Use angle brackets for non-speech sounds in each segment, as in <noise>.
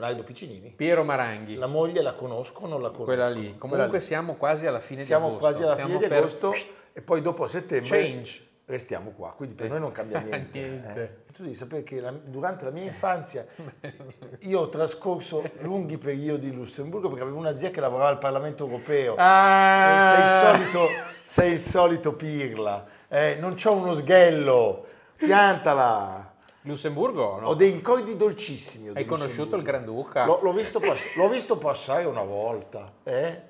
Leonardo Piccinini. Piero Maranghi, La moglie la conosco o non la conosco? quella lì. Quella Comunque lì. siamo quasi alla fine siamo di agosto. quasi alla fine di per- agosto e poi dopo a settembre Change. restiamo qua, quindi per noi non cambia niente. <laughs> Niente. eh. Tu devi sapere che la- durante la mia infanzia <laughs> io ho trascorso lunghi periodi in Lussemburgo perché avevo una zia che lavorava al Parlamento europeo. Ah! Sei il solito, sei il solito pirla, eh, non c'ho uno sghello, piantala. Lussemburgo no? Ho dei ricordi dolcissimi. Hai conosciuto il. Granduca? L'ho, l'ho visto pass- l'ho visto passare una volta. eh.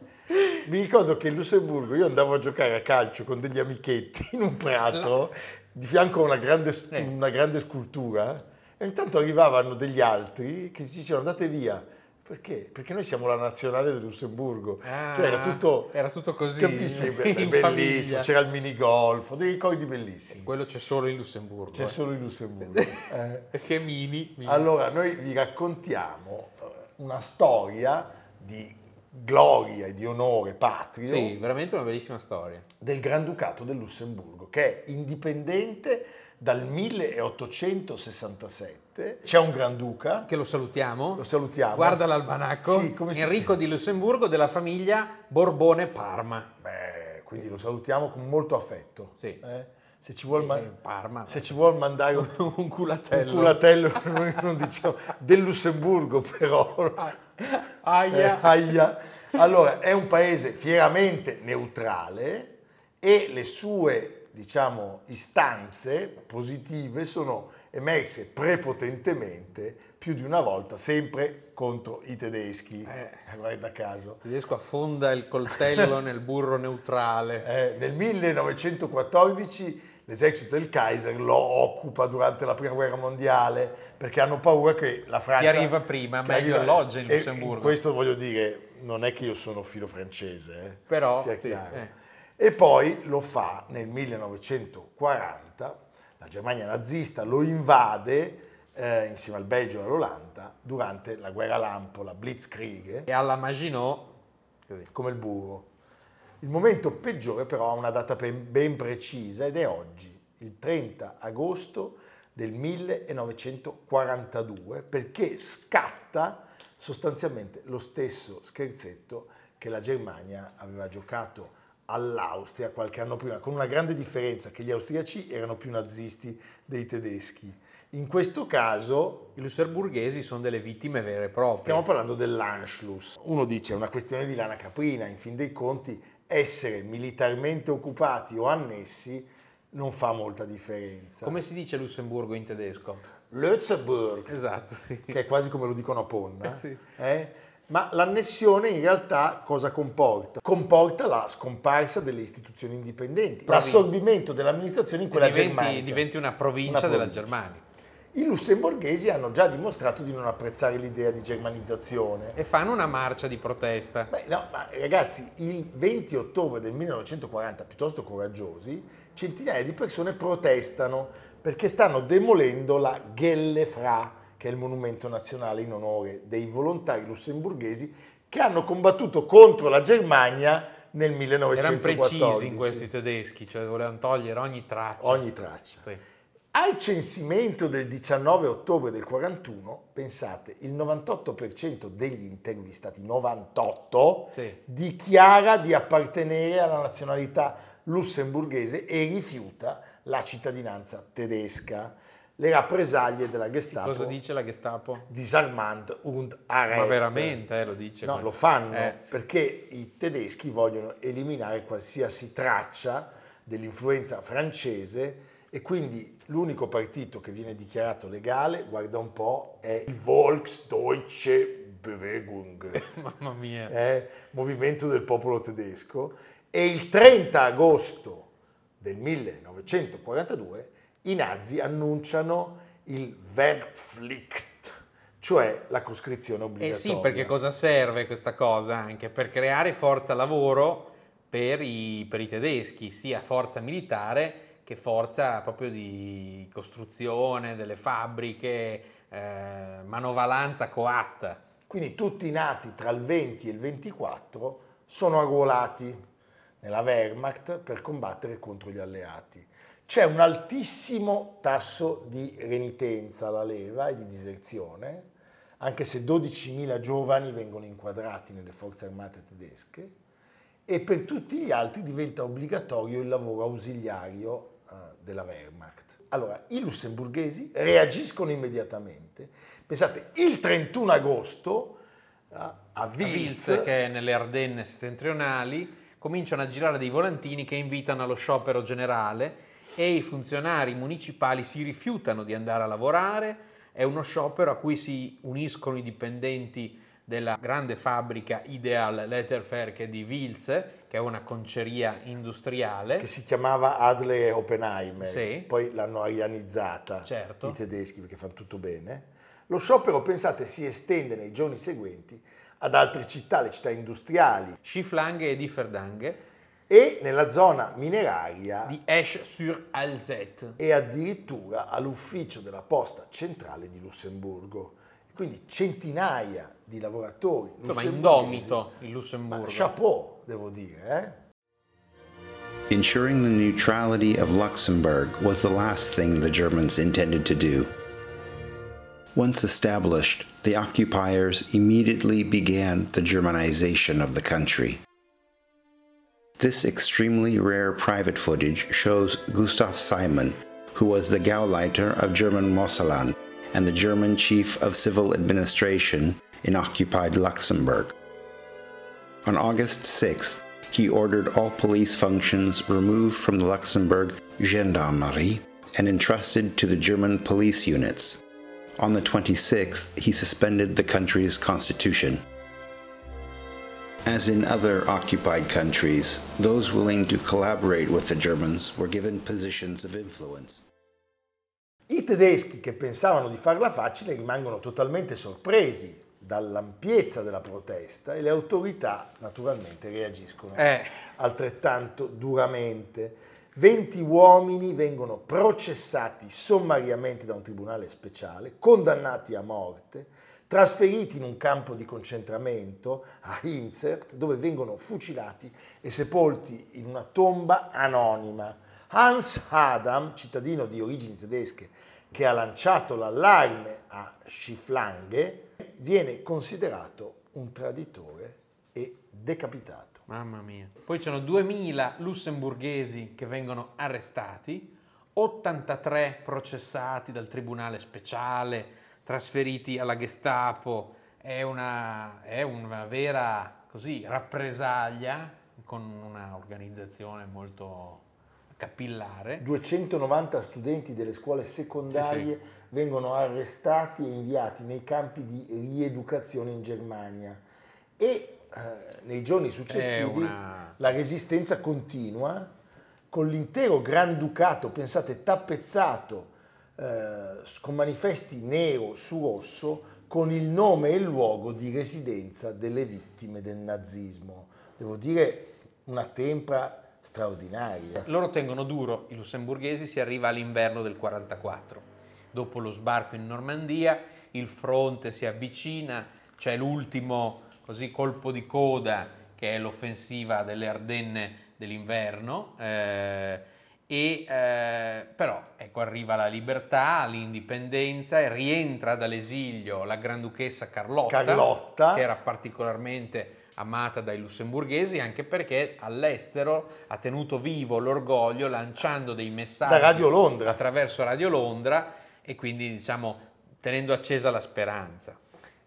Mi ricordo che in Lussemburgo io andavo a giocare a calcio con degli amichetti in un prato, di fianco a una grande, Eh. una grande scultura, e intanto arrivavano degli altri che ci dicevano andate via. Perché? Perché noi siamo la nazionale del Lussemburgo. Ah, cioè era tutto... era tutto così, Capisci? <laughs> Bellissimo. famiglia. C'era il minigolf, dei ricordi bellissimi. Quello c'è solo in Lussemburgo. C'è eh. solo in Lussemburgo. eh. <laughs> Perché mini, mini. Allora, noi vi raccontiamo eh, una storia di gloria e di onore patrio Sì, veramente una bellissima storia. del Granducato del Lussemburgo, che è indipendente dal 1867. C'è un Granduca, Che lo salutiamo. lo salutiamo. Guarda l'almanacco. Sì, Enrico di Lussemburgo della famiglia Borbone Parma. Beh, quindi lo salutiamo con molto affetto. Sì. eh. Se ci vuol, ma- Eh, Parma. se ci vuol mandare un, un <laughs> un culatello. culatello, noi <laughs> non diciamo, del Lussemburgo però. Aia. Eh, aia. Allora, è un paese fieramente neutrale e le sue, diciamo, istanze positive sono emerse prepotentemente più di una volta, sempre contro i tedeschi. Eh. Guarda caso. Il tedesco affonda il coltello <laughs> nel burro neutrale. Eh, nel 1914 l'esercito del Kaiser lo occupa durante la prima guerra mondiale perché hanno paura che la Francia... Chi arriva prima, che meglio alloggia in Lussemburgo. questo voglio dire, non è che io sono filo francese, eh, Però, sia sì, chiaro. eh. E poi lo fa nel 1940, la Germania nazista lo invade eh, insieme al Belgio e all'Olanda durante la guerra lampo, la Blitzkrieg E alla Maginot, così. come il burro. Il momento peggiore però ha una data ben ben precisa ed è oggi, il 30 agosto del 1942, perché scatta sostanzialmente lo stesso scherzetto che la Germania aveva giocato all'Austria qualche anno prima, con una grande differenza che gli austriaci erano più nazisti dei tedeschi. In questo caso i lussemburghesi sono delle vittime vere e proprie. Stiamo parlando dell'Anschluss. Uno dice è una questione di lana caprina, in fin dei conti essere militarmente occupati o annessi non fa molta differenza. Come si dice Lussemburgo in tedesco? Lützeburg, Esatto, sì. che è quasi come lo dicono a Ponna, Eh sì. eh? Ma l'annessione in realtà cosa comporta? Comporta la scomparsa delle istituzioni indipendenti, l'assorbimento dell'amministrazione in quella diventi, germanica. diventi una provincia Una della provincia. Germania. I lussemburghesi hanno già dimostrato di non apprezzare l'idea di germanizzazione. E fanno una marcia di protesta. Beh, no, ma ragazzi, il 20 ottobre del 1940, piuttosto coraggiosi, centinaia di persone protestano perché stanno demolendo la Gelle Fra, che è il monumento nazionale in onore dei volontari lussemburghesi che hanno combattuto contro la Germania nel Erano 1914. precisi in questi tedeschi, cioè volevano togliere ogni traccia. Ogni traccia. Sì. Al censimento del 19 ottobre del 41, pensate, il 98% degli intervistati, 98, Sì. dichiara di appartenere alla nazionalità lussemburghese e rifiuta la cittadinanza tedesca. Le rappresaglie della Gestapo, Cosa dice la Gestapo? disarmand und arrest. Ma veramente, eh, lo dice. No, lo fanno Eh, perché i tedeschi vogliono eliminare qualsiasi traccia dell'influenza francese e quindi l'unico partito che viene dichiarato legale, guarda un po', è il Volksdeutsche Bewegung, <laughs> Mamma mia. eh, movimento del popolo tedesco, e il 30 agosto del 1942 i nazi annunciano il Wehrpflicht, cioè la coscrizione Eh obbligatoria. sì, perché cosa serve questa cosa? Anche per creare forza lavoro per i, per i tedeschi, sia forza militare che forza proprio di costruzione delle fabbriche, eh, manovalanza coatta. Quindi tutti nati tra il 20 e il 24 sono arruolati nella Wehrmacht per combattere contro gli alleati. C'è un altissimo tasso di renitenza alla leva e di diserzione, anche se 12.000 giovani vengono inquadrati nelle forze armate tedesche e per tutti gli altri diventa obbligatorio il lavoro ausiliario uh, della Wehrmacht. Allora, i lussemburghesi reagiscono immediatamente. Pensate, il 31 agosto uh, a Vils, che è nelle Ardenne settentrionali, cominciano a girare dei volantini che invitano allo sciopero generale e i funzionari municipali si rifiutano di andare a lavorare. È uno sciopero a cui si uniscono i dipendenti della grande fabbrica Ideal Letterwerke di Wils, che è una conceria sì. industriale. Che si chiamava Adler e Oppenheimer, sì. poi l'hanno arianizzata certo. i tedeschi perché fanno tutto bene. Lo sciopero, pensate, si estende nei giorni seguenti ad altre città, le città industriali. Schifflange e Differdange. E nella zona mineraria di Esch-sur-Alzette. E addirittura all'ufficio della posta centrale di Lussemburgo. Quindi centinaia di lavoratori. Insomma, indomito il Lussemburgo. chapeau, devo dire. Eh? Ensuring the neutrality of Luxembourg was the last thing the Germans intended to do. Once established, the occupiers immediately began the Germanization of the country. This extremely rare private footage shows Gustav Simon, who was the Gauleiter of German Mosselland and the German chief of civil administration in occupied Luxembourg. On August 6th, he ordered all police functions removed from the Luxembourg Gendarmerie and entrusted to the German police units. On the 26th, he suspended the country's constitution. As in other occupied countries, those willing to collaborate with the Germans were given positions of influence. I tedeschi che pensavano di farla facile rimangono totalmente sorpresi dall'ampiezza della protesta e le autorità naturalmente reagiscono eh. altrettanto duramente. 20 uomini vengono processati sommariamente da un tribunale speciale, condannati a morte, trasferiti in un campo di concentramento a Hinzert, dove vengono fucilati e sepolti in una tomba anonima. Hans Adam, cittadino di origini tedesche, che ha lanciato l'allarme a Schifflange, viene considerato un traditore e decapitato. Mamma mia. Poi ci sono 2000 lussemburghesi che vengono arrestati, 83 processati dal tribunale speciale, trasferiti alla Gestapo. È una, è una vera così, rappresaglia con un'organizzazione molto capillare. 290 studenti delle scuole secondarie sì, sì. vengono arrestati e inviati nei campi di rieducazione in Germania e eh, nei giorni successivi una... la resistenza continua con l'intero Granducato, pensate, tappezzato eh, con manifesti nero su rosso con il nome e il luogo di residenza delle vittime del nazismo. Devo dire una tempra straordinaria. Loro tengono duro, i lussemburghesi, si arriva all'inverno del 44. Dopo lo sbarco in Normandia, il fronte si avvicina, c'è l'ultimo così colpo di coda che è l'offensiva delle Ardenne dell'inverno. Eh, e eh, però ecco arriva la libertà, l'indipendenza e rientra dall'esilio la Granduchessa Carlotta, Carlotta, che era particolarmente amata dai lussemburghesi anche perché all'estero ha tenuto vivo l'orgoglio lanciando dei messaggi da Radio Londra. attraverso Radio Londra e quindi diciamo tenendo accesa la speranza.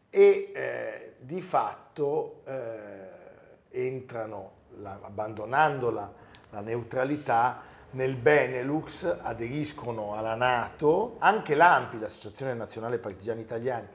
E eh, di fatto eh, entrano, la, abbandonando la, la neutralità, nel Benelux aderiscono alla Nato, anche l'AMPI, l'Associazione Nazionale Partigiani Italiani,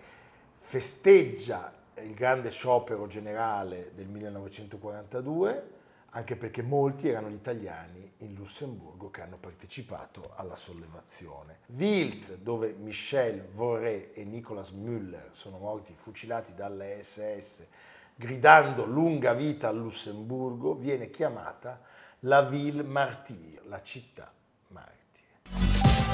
festeggia il grande sciopero generale del 1942, anche perché molti erano gli italiani in Lussemburgo che hanno partecipato alla sollevazione. Wils, dove Michel Voré e Nicolas Müller sono morti fucilati dalle SS gridando lunga vita al Lussemburgo, viene chiamata la Ville Martyre, la città martire.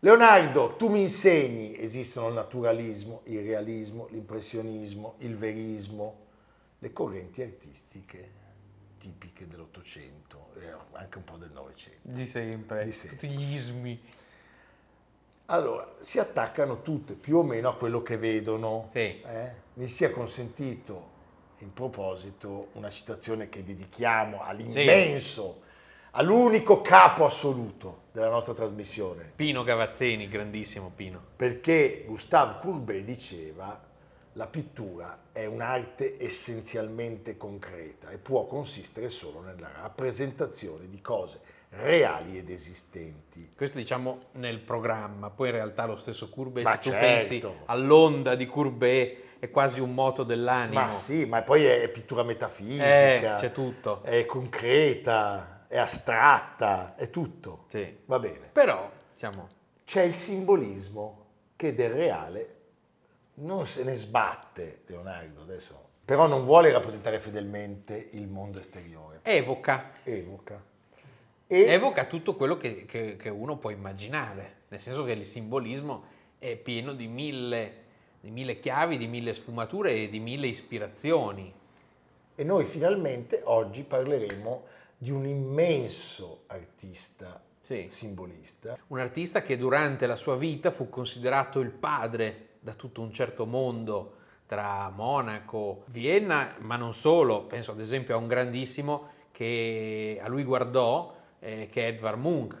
Leonardo, tu mi insegni, esistono il naturalismo, il realismo, l'impressionismo, il verismo, le correnti artistiche tipiche dell'Ottocento e anche un po' del Novecento. Di sempre, Di sempre. tutti gli ismi. Allora, si attaccano tutte più o meno a quello che vedono. Sì. eh? Mi sia consentito, in proposito, una citazione che dedichiamo all'immenso, all'unico capo assoluto della nostra trasmissione, Pino Gavazzeni, grandissimo Pino. perché Gustave Courbet diceva la pittura è un'arte essenzialmente concreta e può consistere solo nella rappresentazione di cose reali ed esistenti. Questo diciamo nel programma, poi in realtà lo stesso Courbet, Ma se tu certo. pensi all'onda di Courbet, è quasi un moto dell'animo. Ma sì, ma poi è pittura metafisica, Eh, c'è tutto. è concreta, è astratta, è tutto. Sì. Va bene. Però, diciamo, C'è il simbolismo che del reale non se ne sbatte Leonardo adesso, però non vuole rappresentare fedelmente il mondo esteriore, evoca, evoca. E evoca tutto quello che, che- che uno può immaginare, nel senso che il simbolismo è pieno di mille, di mille chiavi, di mille sfumature e di mille ispirazioni. E noi finalmente oggi parleremo di un immenso artista Sì. simbolista. Un artista che durante la sua vita fu considerato il padre da tutto un certo mondo tra Monaco, Vienna, ma non solo, penso ad esempio a un grandissimo che a lui guardò, eh, che è Edvard Munch.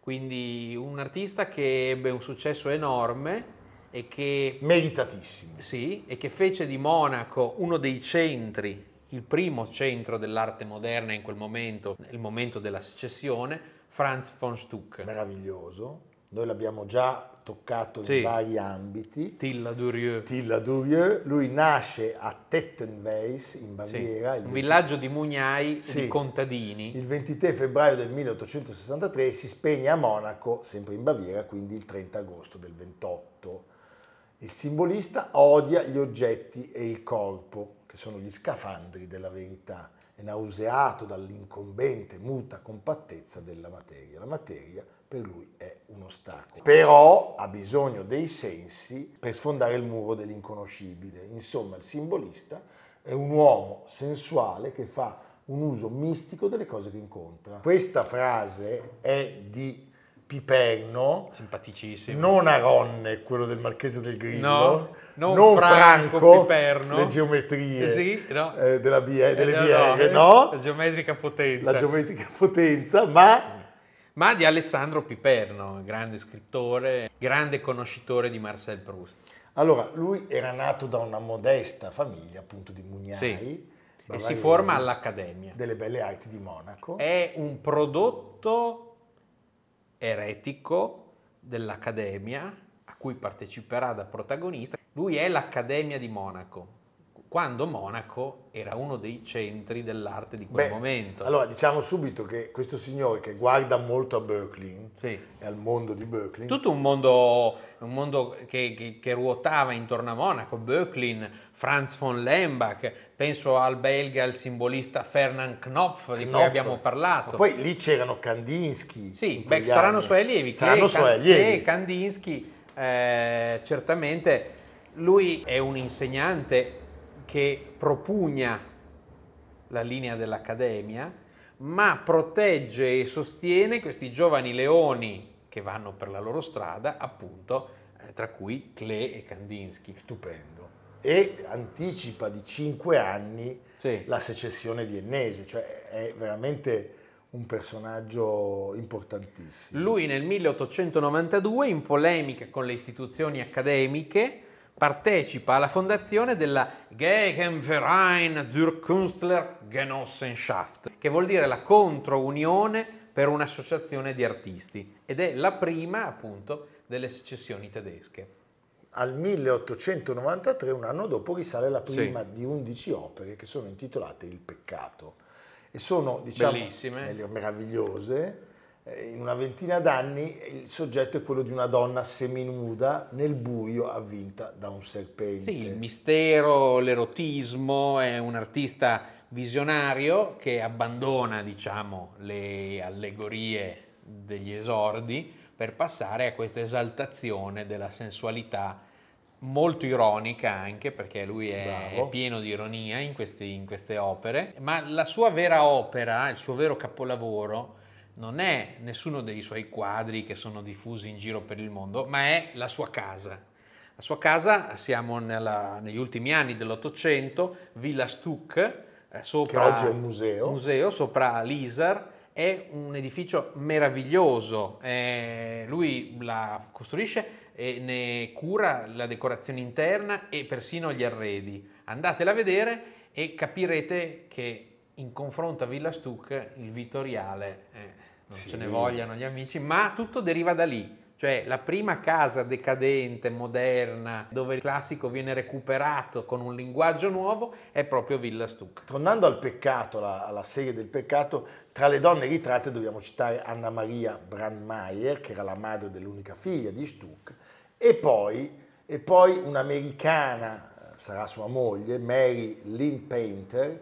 Quindi un artista che ebbe un successo enorme e che Meritatissimo. sì, e che fece di Monaco uno dei centri, il primo centro dell'arte moderna in quel momento, nel momento della secessione, Franz von Stuck. Meraviglioso. Noi l'abbiamo già toccato Sì. in vari ambiti. Tilla Durieux. Tilla Durieux, lui nasce a Tettenweis in Sì, Baviera il un 20 villaggio di mugnai Sì. di contadini. il 23 febbraio del 1863 e si spegne a Monaco, sempre in Baviera, quindi il 30 agosto del 28. Il simbolista odia gli oggetti e il corpo, che sono gli scafandri della verità, è nauseato dall'incombente, muta compattezza della materia. La materia per lui è un ostacolo. Però ha bisogno dei sensi per sfondare il muro dell'inconoscibile. Insomma, il simbolista è un uomo sensuale che fa un uso mistico delle cose che incontra. Questa frase è di Piperno, Simpaticissimo. non Aronne, quello del Marchese del Grillo, No, non non Franco Franco, Piperno. le geometrie Sì, no. eh, della B- delle Eh, no, BR, no? La geometrica potenza. La geometrica potenza, ma Ma di Alessandro Piperno, grande scrittore, grande conoscitore di Marcel Proust. allora lui era nato da una modesta famiglia, appunto di mugnai, Sì. E si forma all'Accademia. delle belle arti di Monaco. È un prodotto eretico dell'Accademia a cui parteciperà da protagonista. Lui è l'Accademia di Monaco, quando Monaco era uno dei centri dell'arte di quel Beh, momento. Allora diciamo subito che questo signore che guarda molto a Berkeley Sì. e al mondo di Berkeley, Tutto un mondo, un mondo che, che- che ruotava intorno a Monaco, Böcklin, Franz von Lembach, penso al belga, al simbolista Fernand Knopf di cui Knopf. abbiamo parlato. Ma poi lì c'erano Kandinsky. Sì, beh, saranno anni. suoi allievi. Saranno suoi allievi. Klee, Kandinsky, eh, certamente lui è un insegnante che propugna la linea dell'Accademia, ma protegge e sostiene questi giovani leoni che vanno per la loro strada, appunto, eh, tra cui Klee e Kandinsky. Stupendo. E anticipa di cinque anni Sì. la secessione viennese, cioè è veramente un personaggio importantissimo. Lui nel 1892, in polemica con le istituzioni accademiche, partecipa alla fondazione della Gegenverein zur Künstler Genossenschaft, che vuol dire la controunione per un'associazione di artisti ed è la prima appunto delle secessioni tedesche. Al 1893, un anno dopo, risale la Sì. prima di 11 opere che sono intitolate Il peccato e sono, diciamo, meravigliose, in una ventina d'anni il soggetto è quello di una donna seminuda nel buio avvinta da un serpente. Sì, il mistero, l'erotismo, è un artista visionario che abbandona, diciamo, le allegorie degli esordi per passare a questa esaltazione della sensualità molto ironica anche perché lui è, è pieno di ironia in, questi, in queste opere, ma la sua vera opera, il suo vero capolavoro, non è nessuno dei suoi quadri che sono diffusi in giro per il mondo, ma è la sua casa. La sua casa, siamo nella, negli ultimi anni dell'Ottocento, Villa Stuck, eh, sopra, che oggi è un museo. museo sopra l'Isar, è un edificio meraviglioso, eh, lui la costruisce e ne cura la decorazione interna e persino gli arredi. Andatela a vedere e capirete che in confronto a Villa Stuck il Vittoriale eh, non sì. ce ne vogliano gli amici, ma tutto deriva da lì. Cioè la prima casa decadente, moderna, dove il classico viene recuperato con un linguaggio nuovo, è proprio Villa Stuck. Tornando al peccato, alla, alla serie del peccato, tra le donne ritratte dobbiamo citare Anna Maria Brandmeier, che era la madre dell'unica figlia di Stuck, e poi, e poi un'americana, sarà sua moglie, Mary Lynn Painter,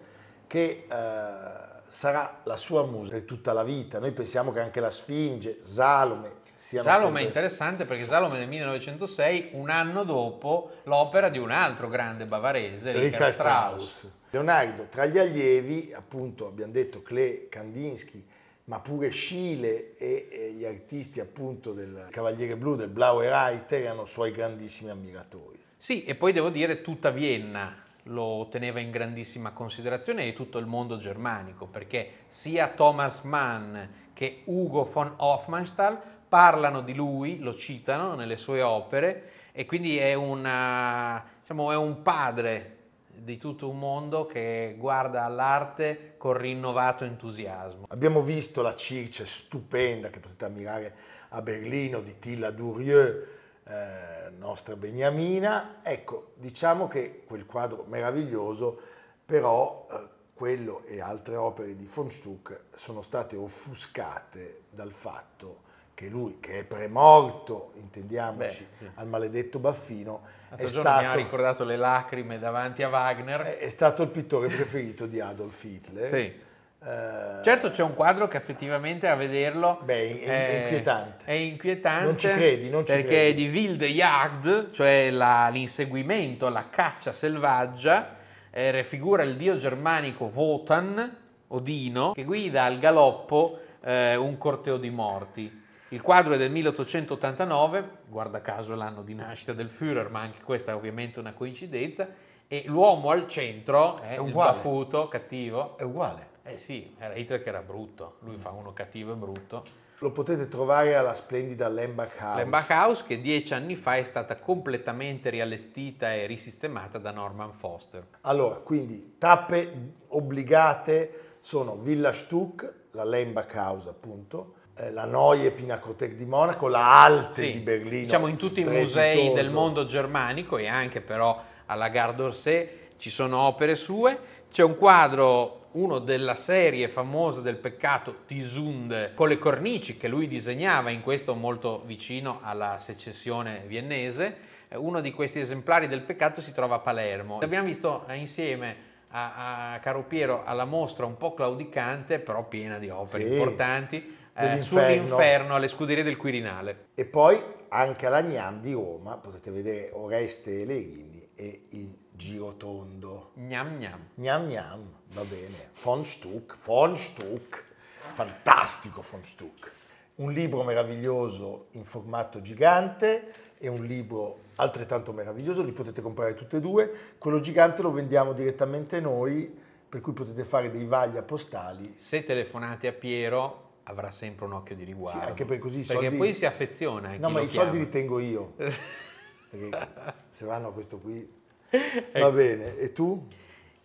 che... Eh, sarà la sua musa per tutta la vita. Noi pensiamo che anche la Sfinge, Salome, siano Salome sempre... è interessante perché Salome nel 1906, un anno dopo l'opera di un altro grande bavarese, Richard Strauss. Strauss. Leonardo, tra gli allievi, appunto, abbiamo detto Klee, Kandinsky, ma pure Schiele e, e, gli artisti appunto del Cavaliere Blu, del Blaue Reiter, erano suoi grandissimi ammiratori. Sì, e poi devo dire tutta Vienna lo teneva in grandissima considerazione e tutto il mondo germanico, perché sia Thomas Mann che Ugo von Hofmannsthal parlano di lui, lo citano nelle sue opere e quindi è, una, diciamo, è un padre di tutto un mondo che guarda all'arte con rinnovato entusiasmo. Abbiamo visto la Circe stupenda che potete ammirare a Berlino di Tilla Durieux, eh, nostra Beniamina. Ecco, diciamo che quel quadro meraviglioso, però eh, quello e altre opere di von Stuck sono state offuscate dal fatto che lui, che è premorto, intendiamoci, Beh, sì. al maledetto Baffino, è stato, mi ha ricordato le lacrime davanti a Wagner. È, è stato il pittore preferito di Adolf Hitler. Sì. Uh, certo c'è un quadro che effettivamente a vederlo beh, è, è, inquietante. È inquietante. Non ci credi, non ci perché credi. è di Wilde Jagd, cioè la, l'inseguimento, la caccia selvaggia, eh, raffigura il dio germanico Wotan, Odino, che guida al galoppo eh, un corteo di morti. Il quadro è del 1889, guarda caso l'anno di nascita del Führer, ma anche questa è ovviamente una coincidenza, e l'uomo al centro è, è il baffuto, cattivo. È uguale. Eh sì, era Hitler che era brutto, lui fa uno cattivo e brutto. Lo potete trovare alla splendida Lembach House. Lembach House che dieci anni fa è stata completamente riallestita e risistemata da Norman Foster. Allora, quindi tappe obbligate sono Villa Stuck, la Lembach House appunto, eh, la Neue Pinakothek di Monaco, la Alte sì, di Berlino. Diciamo in tutti i musei del mondo germanico e anche però alla Gare d'Orsay ci sono opere sue. C'è un quadro uno della serie famosa del peccato Tisund con le cornici che lui disegnava, in questo molto vicino alla secessione viennese. Eh, uno di questi esemplari del peccato si trova a Palermo. Abbiamo visto eh, insieme a, a Caro Piero alla mostra un po' claudicante, però piena di opere sì, importanti. Eh, sull'inferno alle scuderie del Quirinale. E poi anche alla Gnam di Roma potete vedere Oreste e Lerini e il Girotondo. Gnam gnam. Gnam gnam, va bene. Von Stuck, von Stuck, fantastico von Stuck. Un libro meraviglioso in formato gigante e un libro altrettanto meraviglioso, li potete comprare tutti e due. Quello gigante lo vendiamo direttamente noi, per cui potete fare dei vaglia postali. Se telefonate a Piero avrà sempre un occhio di riguardo. Sì, anche per così Perché soldi... poi si affeziona. No, ma i chiama. soldi li tengo io. <laughs> Perché se vanno a questo qui <laughs> Va bene, e tu?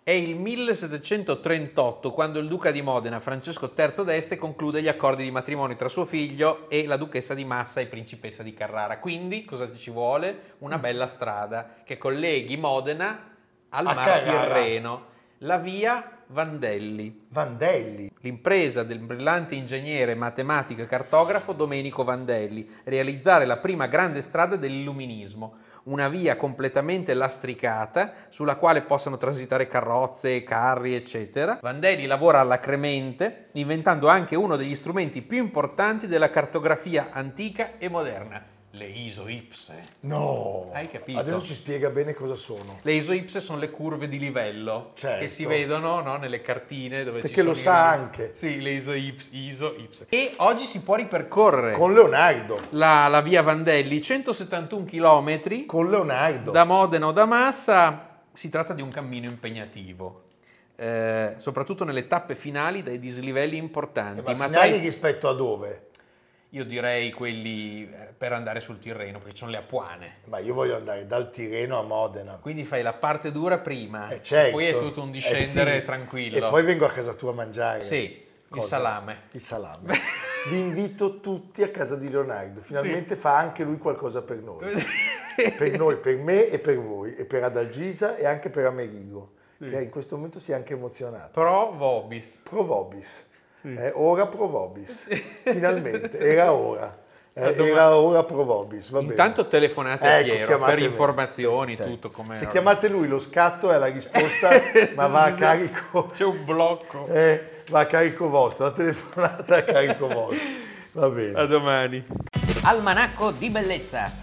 È il 1738 quando il duca di Modena, Francesco III d'Este, conclude gli accordi di matrimonio tra suo figlio e la duchessa di Massa e principessa di Carrara. Quindi cosa ci vuole? Una bella strada che colleghi Modena al A Mar. Tirreno. La via Vandelli. Vandelli. L'impresa del brillante ingegnere, matematico e cartografo Domenico Vandelli, realizzare la prima grande strada dell'illuminismo, una via completamente lastricata sulla quale possano transitare carrozze, carri, eccetera. Vandelli lavora all'acremente, inventando anche uno degli strumenti più importanti della cartografia antica e moderna, le isoipse. No. Hai capito? Adesso ci spiega bene cosa sono. Le isoipse sono le curve di livello Certo. che si vedono no, nelle cartine dove Perché lo sa rilievi. anche. Sì, le isoips, isoipse. E oggi si può ripercorrere Con Leonardo. la, la via Vandelli, 171 km Con Leonardo. da Modena o da Massa. Si tratta di un cammino impegnativo, eh, soprattutto nelle tappe finali dai dislivelli importanti. Ma ma tra finali i- rispetto a dove? Io direi quelli eh, per andare sul Tirreno, perché ci sono le Apuane. Ma io voglio andare dal Tirreno a Modena. Quindi fai la parte dura prima, Eh, certo. poi è tutto un Eh, discendere sì. tranquillo. E poi vengo a casa tua a mangiare. Sì, il Cosa? salame. Il salame. <laughs> Vi invito tutti a casa di Leonardo. Finalmente fa anche lui qualcosa per noi. <laughs> per noi, per me e per voi. E per Adalgisa e anche per Amerigo. Che in questo momento si è anche emozionato. Pro Vobis. Provobis. Eh, ora Provobis. Finalmente. Era ora. <laughs> Eh, era ora Provobis. Va bene. Intanto telefonate a Ecco, Piero per informazioni, Certo. tutto come Se chiamate lui lo scatto è la risposta, <laughs> ma va a carico. <laughs> C'è un blocco. Eh, va a carico vostro, la telefonata a carico vostro. Va bene. A domani. Almanacco di bellezza